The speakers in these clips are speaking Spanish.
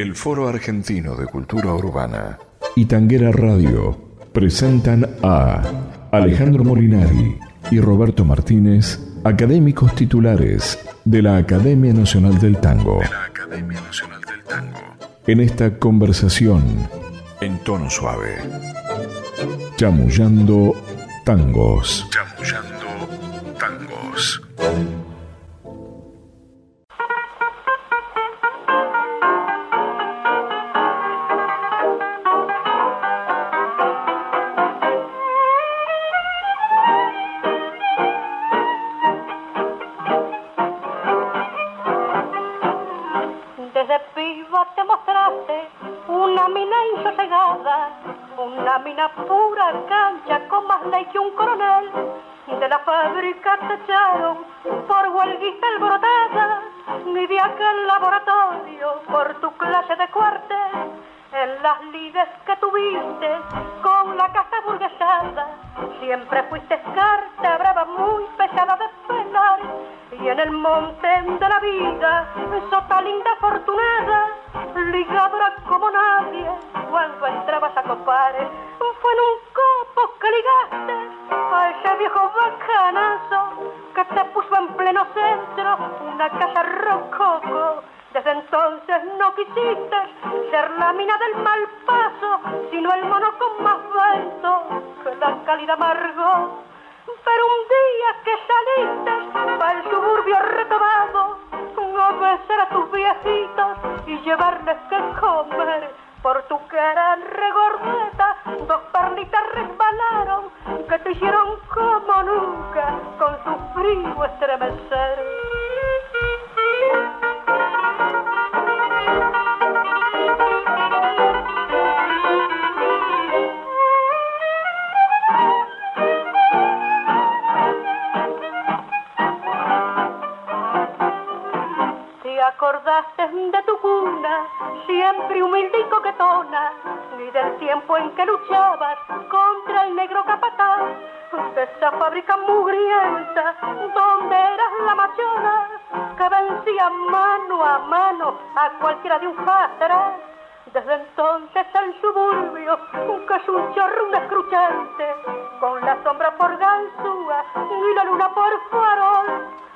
El Foro Argentino de Cultura Urbana y Tanguera Radio presentan a Alejandro Molinari y Roberto Martínez, académicos titulares de la Academia Nacional del Tango. En esta conversación en tono suave. Chamullando tangos. Chamullando Desde piba te mostraste una mina insosegada, una mina pura, cancha, con más ley que un coronel. De la fábrica te echaron por huelguista alborotada, ni de aquel laboratorio por tu clase de cuartel. En las lides que tuviste con la casa burguesada, siempre fuiste carta brava, muy pesada de penar y en el monte de la vida, sota linda afortunada, ligadora como nadie, cuando entrabas a copar, fue en un copo que ligaste a ese viejo bacanazo que te puso en pleno centro una casa rococo. Desde entonces no quisiste ser la mina del mal paso, sino el mono con más vento que la cálida amargo pero un día que saliste para el suburbio retomado, a besar a tus viejitos y llevarles que comer. Por tu cara regordeta, dos pernitas resbalaron que te hicieron como nunca con su frío estremecer. acordaste de tu cuna, siempre humilde y coquetona, ni del tiempo en que luchabas contra el negro capataz, de esa fábrica mugrienta donde eras la machona, que vencía mano a mano a cualquiera de un atrás. Desde entonces el suburbio, que es un chorro, un escruchante, con la sombra por ganzúa y la luna por farol,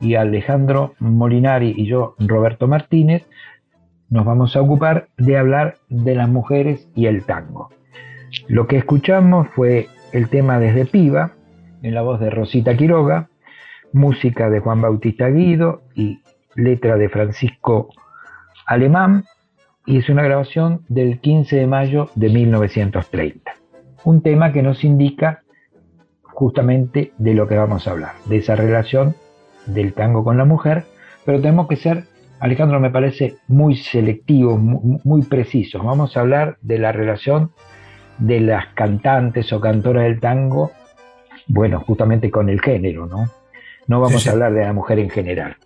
y Alejandro Molinari y yo, Roberto Martínez, nos vamos a ocupar de hablar de las mujeres y el tango. Lo que escuchamos fue el tema Desde Piba, en la voz de Rosita Quiroga, música de Juan Bautista Guido y letra de Francisco Alemán, y es una grabación del 15 de mayo de 1930. Un tema que nos indica justamente de lo que vamos a hablar, de esa relación del tango con la mujer, pero tenemos que ser, Alejandro me parece, muy selectivos, muy, muy precisos. Vamos a hablar de la relación de las cantantes o cantoras del tango, bueno, justamente con el género, ¿no? No vamos a hablar de la mujer en general.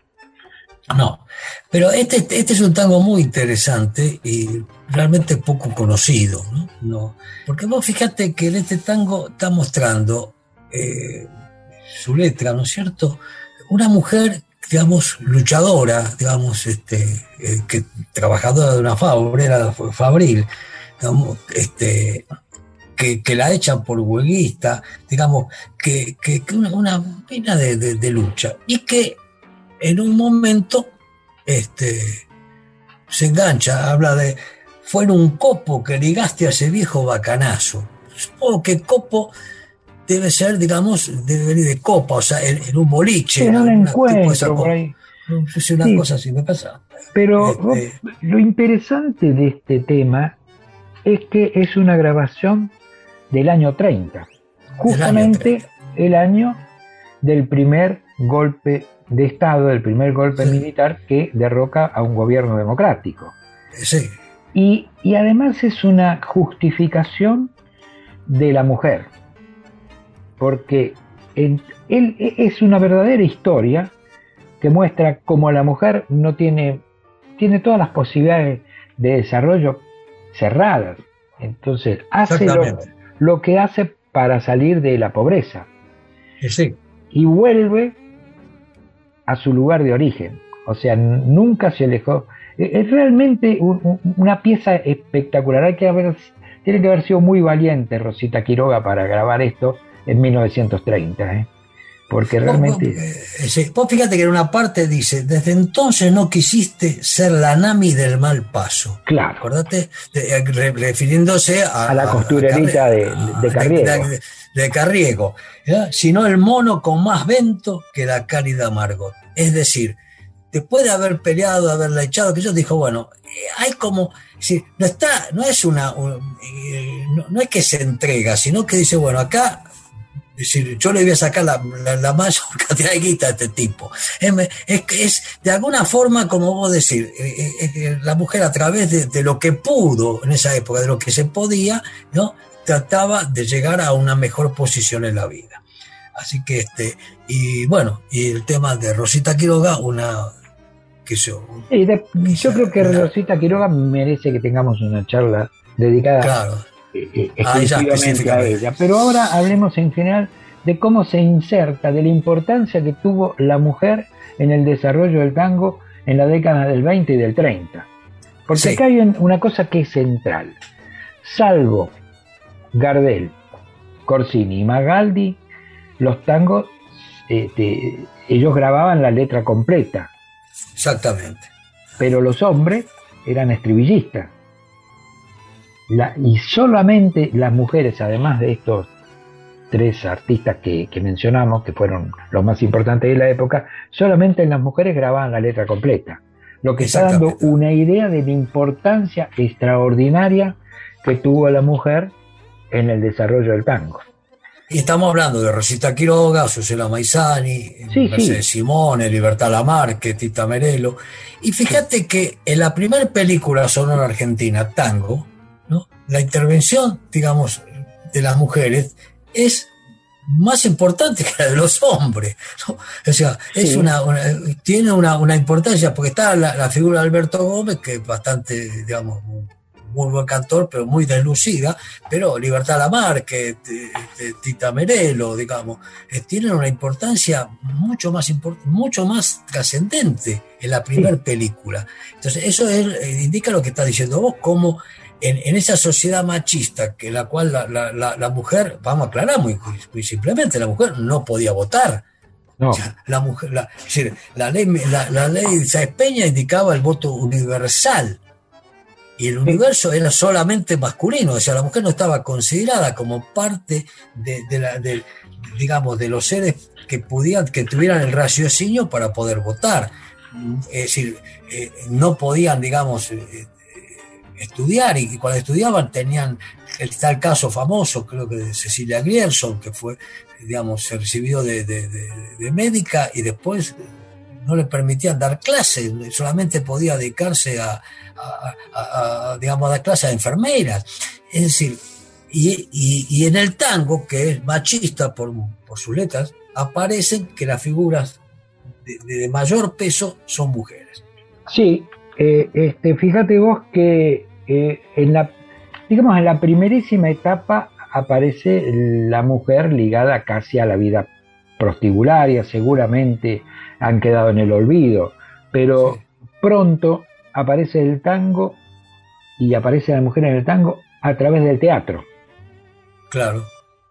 No, pero este, este es un tango muy interesante y realmente poco conocido, ¿no? no porque vos fíjate que en este tango está mostrando eh, su letra, ¿no es cierto? Una mujer, digamos, luchadora, digamos, este, eh, que trabajadora de una fábrica, fabril, digamos, este, que, la echan por hueguista, digamos, que, que, una, una pena de lucha y que en un momento este, se engancha, habla de, fue en un copo que ligaste a ese viejo bacanazo. Supongo que copo debe ser, digamos, debe venir de copa, o sea, en, un boliche. En un encuentro, por ahí. Es una cosa así, me pasa. Pero este, lo interesante de este tema es que es una grabación del año 30, justamente el año del primer golpe de Estado, del primer golpe militar que derroca a un gobierno democrático. Sí. Y, además es una justificación de la mujer, porque él es una verdadera historia que muestra cómo la mujer no tiene, tiene todas las posibilidades de desarrollo cerradas. Entonces, hace lo, que hace para salir de la pobreza. Y vuelve a su lugar de origen. O sea, nunca se alejó. E, es realmente una pieza espectacular. Hay que haber, tiene que haber sido muy valiente Rosita Quiroga para grabar esto en 1930. ¿eh? Porque realmente. Eh, vos, fíjate que en una parte dice: Desde entonces no quisiste ser la Nami del mal paso. Claro. Acordate, eh, refiriéndose a, a la costurerita de, de, Carriego. De, Carriego. Sino el mono con más vento que la cálida Margot. Es decir, después de haber peleado, haberla echado, que yo dijo, bueno, eh, hay como, no está, no es una, no, es que se entrega, sino que dice, bueno, acá decir, yo le voy a sacar la, mayor cantidad de guita a este tipo. Es, es, de alguna forma, como vos decís, eh, eh, eh, la mujer a través de, lo que pudo en esa época, de lo que se podía, ¿no? trataba de llegar a una mejor posición en la vida. Así que, este, y bueno, y el tema de Rosita Quiroga, una... Que yo, yo creo que Rosita Quiroga merece que tengamos una charla dedicada claro eh, exclusivamente a ella. Pero ahora hablemos en general de cómo se inserta, de la importancia que tuvo la mujer en el desarrollo del tango en la década del 20 y del 30. Porque acá hay una cosa que es central. Salvo Gardel, Corsini y Magaldi, los tangos, este, ellos grababan la letra completa. Exactamente. Pero los hombres eran estribillistas y solamente las mujeres, además de estos tres artistas que, mencionamos, que fueron los más importantes de la época, solamente las mujeres grababan la letra completa. Lo que está dando una idea de la importancia extraordinaria que tuvo la mujer en el desarrollo del tango. Y estamos hablando de Rosita Quiroga, Susela Maizani, Mercedes Simone, Libertad Lamarque, Tita Merelo. Y fíjate que en la primera película sonora argentina, Tango, la intervención, digamos, de las mujeres es más importante que la de los hombres. O sea, es una, tiene una, importancia, porque está la, figura de Alberto Gómez, que es bastante, digamos, muy buen cantor, pero muy deslucida, pero Libertad Lamarque, Tita Merelo, digamos, eh, tienen una importancia mucho más, mucho más trascendente en la primera película. Entonces, eso eh, indica lo que está diciendo vos, cómo en, esa sociedad machista, que la cual la, mujer, vamos a aclarar muy, simplemente, la mujer no podía votar. No. la mujer, la, la ley, la, ley de Peña indicaba el voto universal y el universo era solamente masculino, o sea, la mujer no estaba considerada como parte de, la, digamos, de los seres que podían, que tuvieran el raciocinio para poder votar. Es decir, eh, no podían, digamos, eh, estudiar y cuando estudiaban tenían, el caso famoso, creo que de Cecilia Grierson, que fue, digamos, se recibió de, médica y después no le permitían dar clases, solamente podía dedicarse a, digamos, a dar clases a enfermeras. Es decir, y, en el tango, que es machista por, por sus letras, aparecen que las figuras de, mayor peso son mujeres. Sí, eh, este, fíjate vos que eh, en la, digamos, en la primerísima etapa aparece la mujer ligada casi a la vida prostibularia, seguramente han quedado en el olvido, pero pronto aparece el tango y aparece la mujer en el tango a través del teatro. Claro.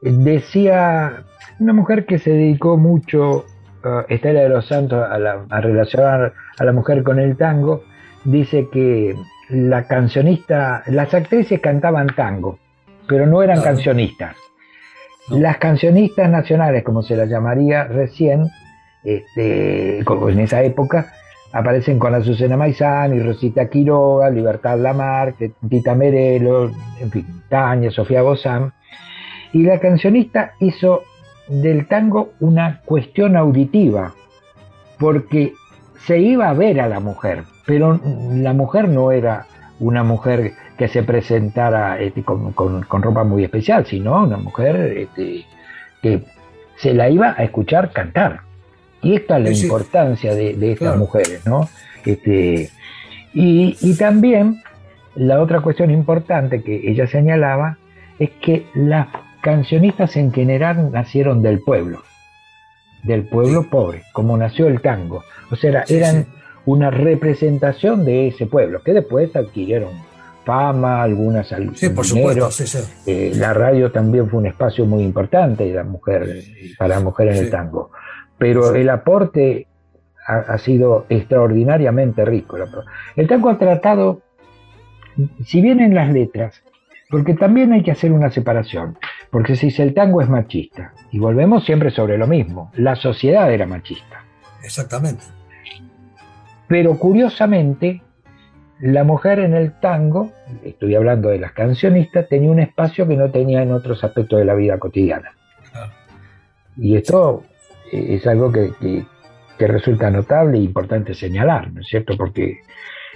Decía una mujer que se dedicó mucho, uh, Estela de los Santos, a, a relacionar a la mujer con el tango, dice que la cancionista, las actrices cantaban tango, pero no eran cancionistas. Las cancionistas nacionales, como se las llamaría recién, este, en esa época, aparecen con Azucena Maizán y Rosita Quiroga, Libertad Lamarque, Tita Merelo, en fin, Tania, Sofía Bozán. Y la cancionista hizo del tango una cuestión auditiva, porque se iba a ver a la mujer, pero la mujer no era una mujer que se presentara este, con, ropa muy especial, sino una mujer este, que se la iba a escuchar cantar. Y esta es la importancia de, estas mujeres, ¿no? Este, y, y también la otra cuestión importante que ella señalaba es que las cancionistas en general nacieron del pueblo, del pueblo pobre, como nació el tango. O sea, eran una representación de ese pueblo, que después adquirieron fama, algunas Sí, por supuesto, eh, la radio también fue un espacio muy importante de la mujer, para la mujer en el tango. Pero el aporte ha, sido extraordinariamente rico. El tango ha tratado, si bien en las letras, porque también hay que hacer una separación, porque si el tango es machista, y volvemos siempre sobre lo mismo, la sociedad era machista. Exactamente. Pero curiosamente, la mujer en el tango, estoy hablando de las cancionistas, tenía un espacio que no tenía en otros aspectos de la vida cotidiana. Y esto es algo que, resulta notable e importante señalar, ¿no es cierto? Porque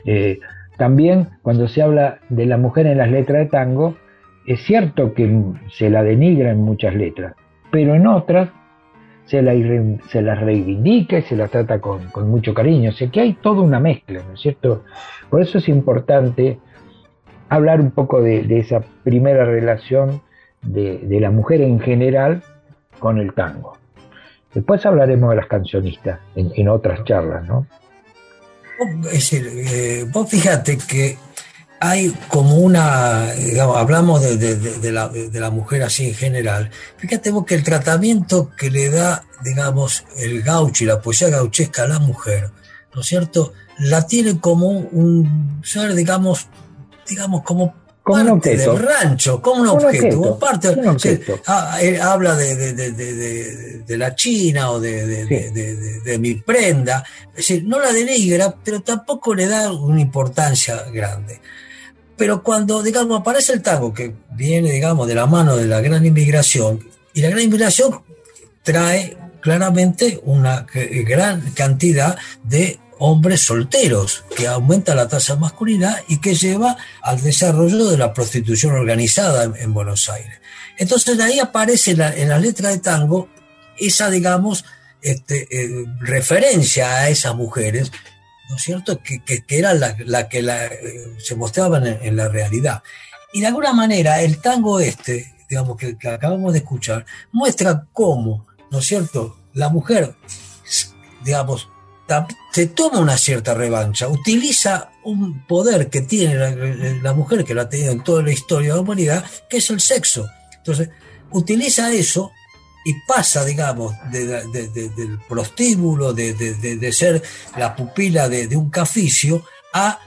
eh, también cuando se habla de la mujer en las letras de tango, es cierto que se la denigra en muchas letras, pero en otras se la, se la reivindica y se la trata con, mucho cariño. O sea que hay toda una mezcla, ¿no es cierto? Por eso es importante hablar un poco de, esa primera relación de, la mujer en general con el tango. Después hablaremos de las cancionistas en, otras charlas, ¿no? Es decir, eh, vos fíjate que hay como una, digamos, hablamos de, la, mujer así en general, fíjate vos que el tratamiento que le da, digamos, el gaucho y la poesía gauchesca a la mujer, ¿no es cierto? La tiene como un ser, digamos, digamos, como como parte un objeto. del rancho, como un, objeto, parte, habla de, la China o de, mi prenda, es decir, no la denigra, pero tampoco le da una importancia grande. Pero cuando, digamos, aparece el tango, que viene, digamos, de la mano de la gran inmigración, y la gran inmigración trae claramente una gran cantidad de hombres solteros, que aumenta la tasa de masculinidad y que lleva al desarrollo de la prostitución organizada en, Buenos Aires. Entonces ahí aparece en la letra de tango esa, digamos, este, eh, referencia a esas mujeres ¿no es cierto?, que, que, era la, que eh, se mostraban en, la realidad. Y de alguna manera el tango este, digamos, que, acabamos de escuchar, muestra cómo, ¿no es cierto?, la mujer, digamos, se toma una cierta revancha, utiliza un poder que tiene la, la, mujer, que lo ha tenido en toda la historia de la humanidad, que es el sexo. Entonces, utiliza eso y pasa, digamos, del prostíbulo, de, ser la pupila de, un caficio, a,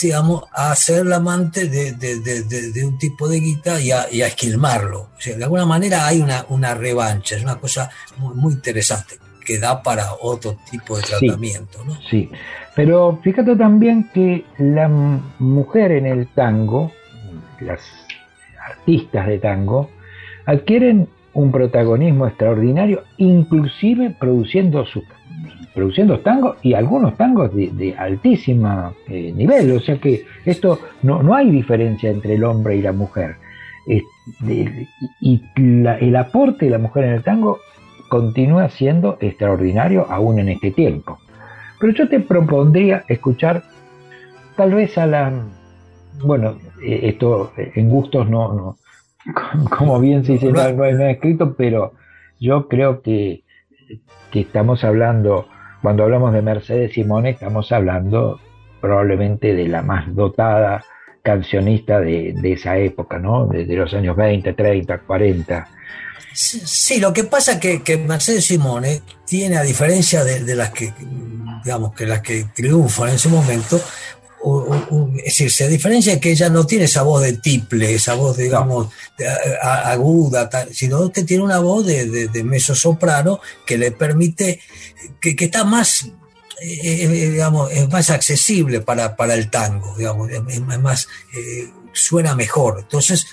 digamos, a ser la amante de, un tipo de guita y a, esquilmarlo. O sea, de alguna manera hay una, una revancha, es una cosa muy, interesante que da para otro tipo de tratamiento. Sí, ¿no? sí, pero fíjate también que la mujer en el tango, las artistas de tango, adquieren un protagonismo extraordinario, inclusive produciendo sus produciendo tangos y algunos tangos de, de altísima eh, nivel, o sea que esto no, no hay diferencia entre el hombre y la mujer. y el aporte de la mujer en el tango continúa siendo extraordinario aún en este tiempo. Pero yo te propondría escuchar tal vez a la... Bueno, eh, esto en gustos no, no, como bien se dice, no, no, es escrito, pero yo creo que, que estamos hablando, cuando hablamos de Mercedes Simone, estamos hablando probablemente de la más dotada cancionista de, esa época, ¿no? De, los años 20, 30, 40. Sí, lo que pasa es que, que, Mercedes Simone tiene, a diferencia de, de, las que, digamos, que las que triunfan en su momento, es decir, se diferencia que ella no tiene esa voz de tiple, esa voz, digamos, aguda, sino que tiene una voz de, de, meso soprano que le permite, que, está más, eh, eh, digamos, es más accesible para, para el tango, digamos, es, más, eh, suena mejor. Entonces,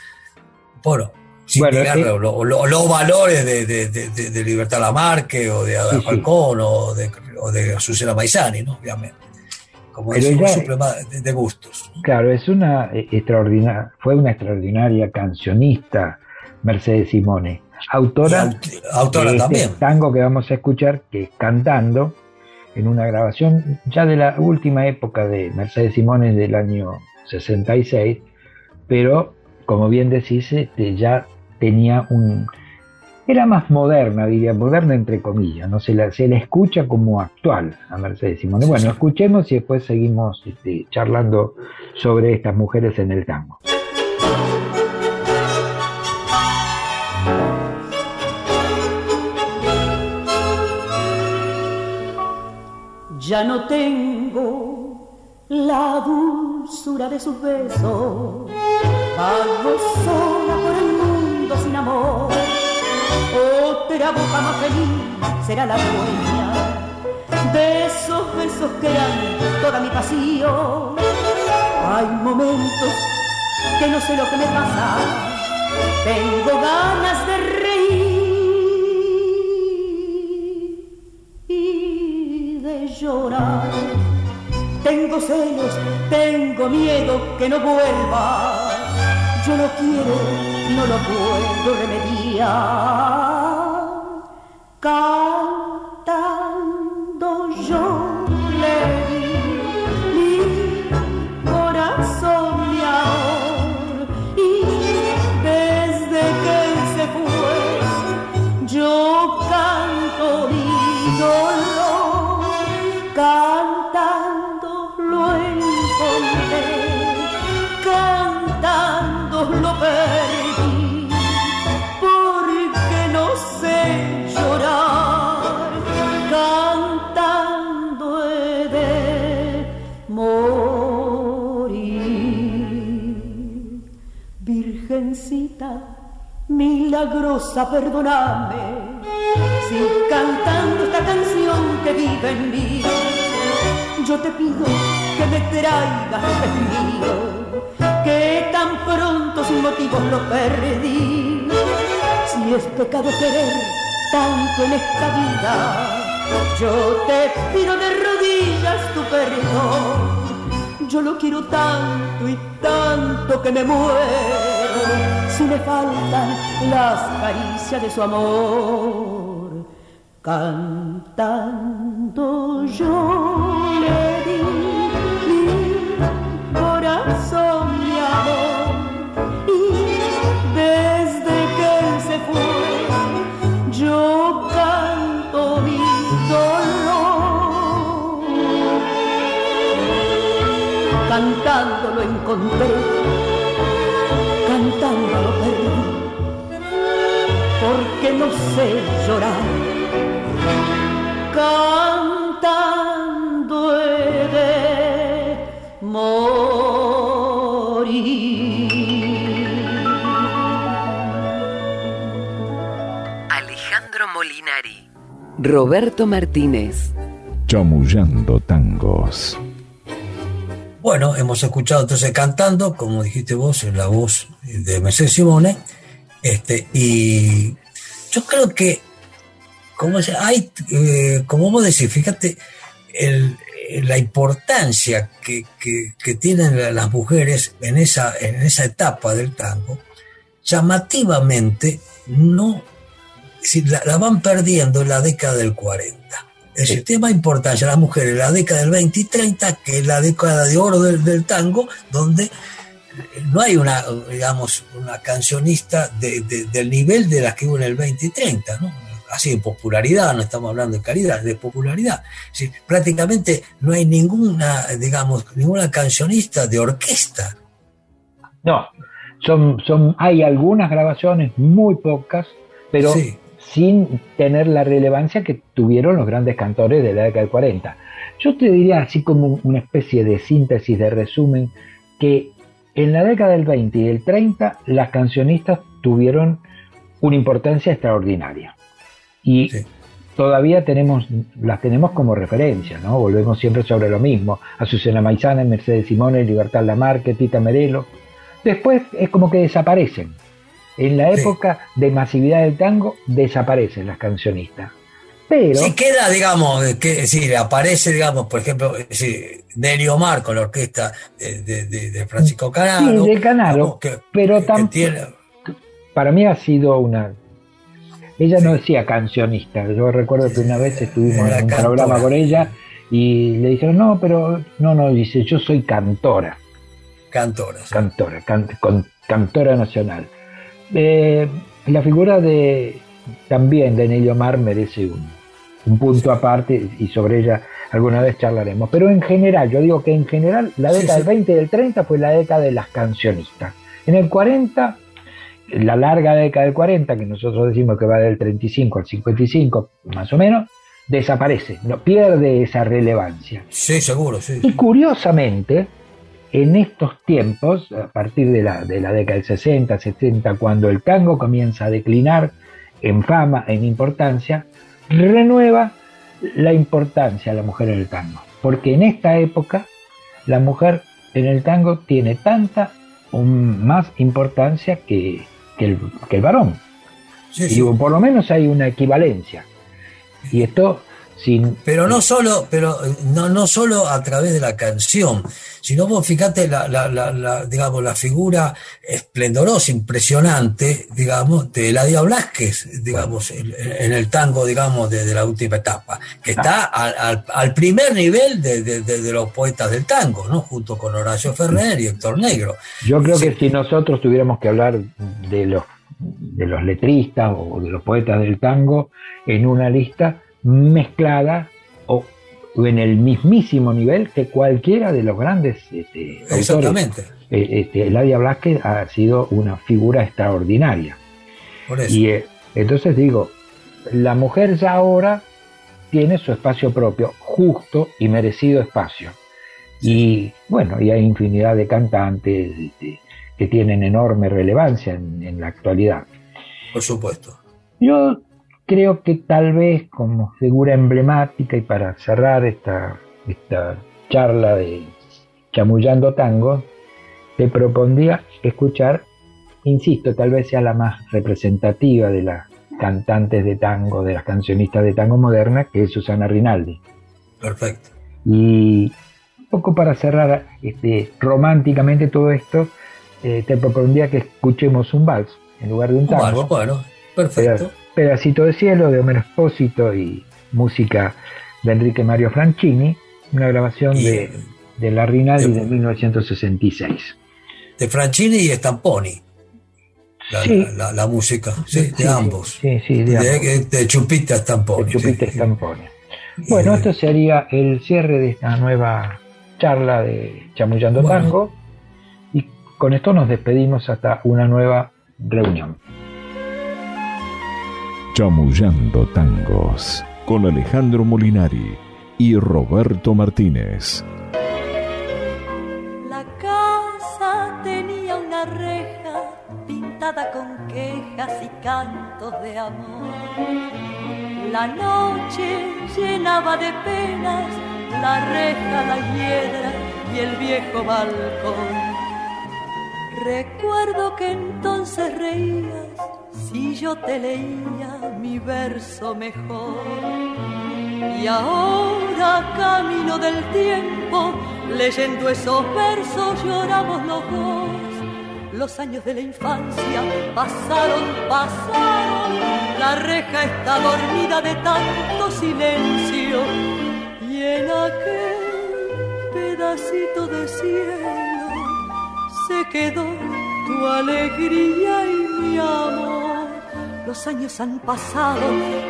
bueno, sin bueno, los valores de, de, Libertad Lamarque o de Ada Falcón o de, o de Azucena Maizani, ¿no? Obviamente como decimos, suprema de, gustos. Claro, es una extraordinaria, fue una extraordinaria cancionista Mercedes Simone, autora, autora de este también. tango que vamos a escuchar, que es cantando en una grabación ya de la última época de Mercedes Simone del año 66, pero como bien decís, este, ya tenía un... Era más moderna, diría, moderna entre comillas, no se la, se la escucha como actual a Mercedes Simone. Bueno, escuchemos y después seguimos este, charlando sobre estas mujeres en el tango. Ya no tengo la dulzura de sus besos, vago sola por el mundo sin amor. Otra boca más feliz será la dueña de esos besos que toda mi pasión. Hay momentos que no sé lo que me pasa, tengo ganas de reír llorar. Tengo celos, tengo miedo que no vuelva. Yo no quiero, no lo puedo remediar. Cantando milagrosa, perdóname, si cantando esta canción que vive en mí, yo te pido que me traigas mío, que tan pronto sin motivos lo perdí. Si es pecado querer tanto en esta vida, yo te pido de rodillas tu perdón. Yo lo quiero tanto y tanto que me muero si me faltan las caricias de su amor. Cantando yo le di mi corazón, mi amor, y desde que él se fue, yo canto mi dolor. Cantando lo encontré porque no sé llorar. Cantando he de morir. Alejandro Molinari. Roberto Martínez. Chamullando tangos. Bueno, hemos escuchado entonces cantando, como dijiste vos, en la voz de Mercedes Simone, este, y yo creo que, como, hay, eh, como vos decís, fíjate la importancia que, tienen las mujeres en esa, en esa etapa del tango, llamativamente no la, la van perdiendo en la década del 40 es el tema importancia de las mujeres, la década del 20 y 30, que es la década de oro del, tango, donde no hay una, digamos, una cancionista del nivel de las que hubo en el 20 y 30, ¿no? Así de popularidad, no estamos hablando de calidad, de popularidad. prácticamente no hay ninguna, digamos, ninguna cancionista de orquesta. No, son, son, hay algunas grabaciones, muy pocas, pero sin tener la relevancia que tuvieron los grandes cantores de la década del 40. Yo te diría así como una especie de síntesis, de resumen, que en la década del 20 y del 30 las cancionistas tuvieron una importancia extraordinaria. Y todavía tenemos, las tenemos como referencia, ¿no? Volvemos siempre sobre lo mismo. Azucena Maizana, Mercedes Simone, Libertad Lamarque, Tita Merelo. Después es como que desaparecen en la época de masividad del tango desaparecen las cancionistas. Pero. Sí, queda, digamos, que, decir, aparece, digamos, por ejemplo, es decir, Nelly Omar con la orquesta de, de- de Francisco Canaro. Sí, de Canaro, que- pero que tam- tiene- para mí ha sido una. Ella no decía cancionista. Yo recuerdo que una vez estuvimos en un programa con ella y le dijeron, no, pero no, no, dice, yo soy cantora, cantora. sí. cantora, can- con- cantora nacional. Eh, la figura de también de Nelly Omar merece un, un punto aparte y sobre ella alguna vez charlaremos. Pero en general, yo digo que en general la Sí, década sí. del 20 y del 30 fue la década de las cancionistas. En el 40, la larga década del 40, que nosotros decimos que va del 35 al 55, más o menos, desaparece, no, pierde esa relevancia. Sí, seguro, sí. Y curiosamente, en estos tiempos, a partir de la, de la década del 60, 70, cuando el tango comienza a declinar en fama, en importancia, renueva la importancia de la mujer en el tango. Porque en esta época, la mujer en el tango tiene tanta o más importancia que, que el, que el varón. Sí, Y por lo menos hay una equivalencia. Y esto sin... Pero no solo, pero eh, no, no solo a través de la canción, sino vos fíjate la, la, la, la, digamos, la figura esplendorosa, impresionante, digamos, de Eladia Blasquez, digamos, en, el tango, digamos, de, de la última etapa, que está al, al, al primer nivel de, de, de, de los poetas del tango, ¿no? Junto con Horacio Ferrer y Héctor Negro. Yo creo Sí. que si nosotros tuviéramos que hablar de los, de los letristas o de los poetas del tango en una lista mezclada o o en el mismísimo nivel que cualquiera de los grandes este, autores. Exactamente. Eh, este, Eladia Blasquez ha sido una figura extraordinaria. Por eso. Y eh, entonces digo, la mujer ya ahora tiene su espacio propio, justo y merecido espacio. Y bueno, y hay infinidad de cantantes este, que tienen enorme relevancia en, en la actualidad. Por supuesto. Yo creo que tal vez como figura emblemática y para cerrar esta, esta charla de Chamullando Tango, te propondría escuchar, insisto, tal vez sea la más representativa de las cantantes de tango, de las cancionistas de tango moderna, que es Susana Rinaldi. Perfecto. Y un poco para cerrar este, románticamente todo esto, eh, te propondría que escuchemos un vals en lugar de un tango. Bueno, bueno, perfecto. Pedacito de cielo de Homero Espósito y música de Enrique Mario Franchini, una grabación Y- de, de la Rinaldi de- de 1966. De Franchini y Stamponi. La, Sí. la, la- la música, sí, de Sí, ambos. Sí, sí, de, ambos. De, de Chupita Stamponi. El Chupita sí. Stampone. Bueno, Eh, esto sería el cierre de esta nueva charla de Chamullando Bueno. Tango. Y con esto nos despedimos hasta una nueva reunión. Chamullando Tangos con Alejandro Molinari y Roberto Martínez. La casa tenía una reja pintada con quejas y cantos de amor. La noche llenaba de penas la reja, la hiedra y el viejo balcón. Recuerdo que entonces reías si yo te leía mi verso mejor. Y ahora camino del tiempo, leyendo esos versos lloramos los dos. Los años de la infancia pasaron, pasaron, la reja está dormida de tanto silencio. Y en aquel pedacito de cielo se quedó tu alegría y mi amor. Los años han pasado,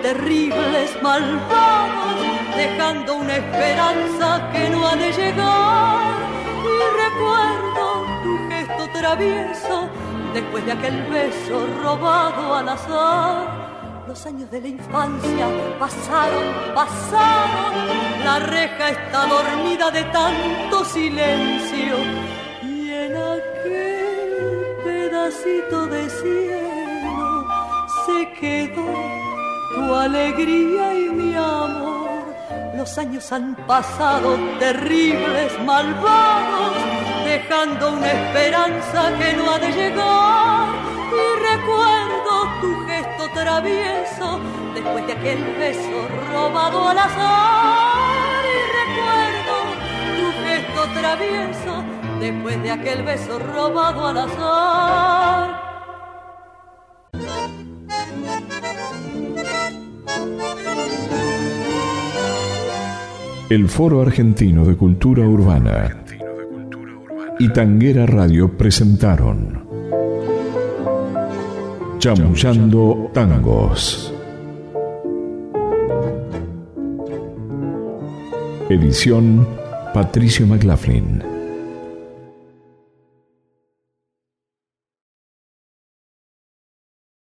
terribles, malvados, dejando una esperanza que no ha de llegar. Y recuerdo tu gesto travieso después de aquel beso robado al azar. Los años de la infancia pasaron, pasaron, la reja está dormida de tanto silencio. Y en aquel pedacito de cielo se quedó tu alegría y mi amor. Los años han pasado terribles, malvados, dejando una esperanza que no ha de llegar. Y recuerdo tu gesto travieso después de aquel beso robado al azar y recuerdo tu gesto travieso después de aquel beso robado al azar. El Foro Argentino de Cultura Urbana y Tanguera Radio presentaron Chamullando Tangos. Edición Patricio McLaughlin.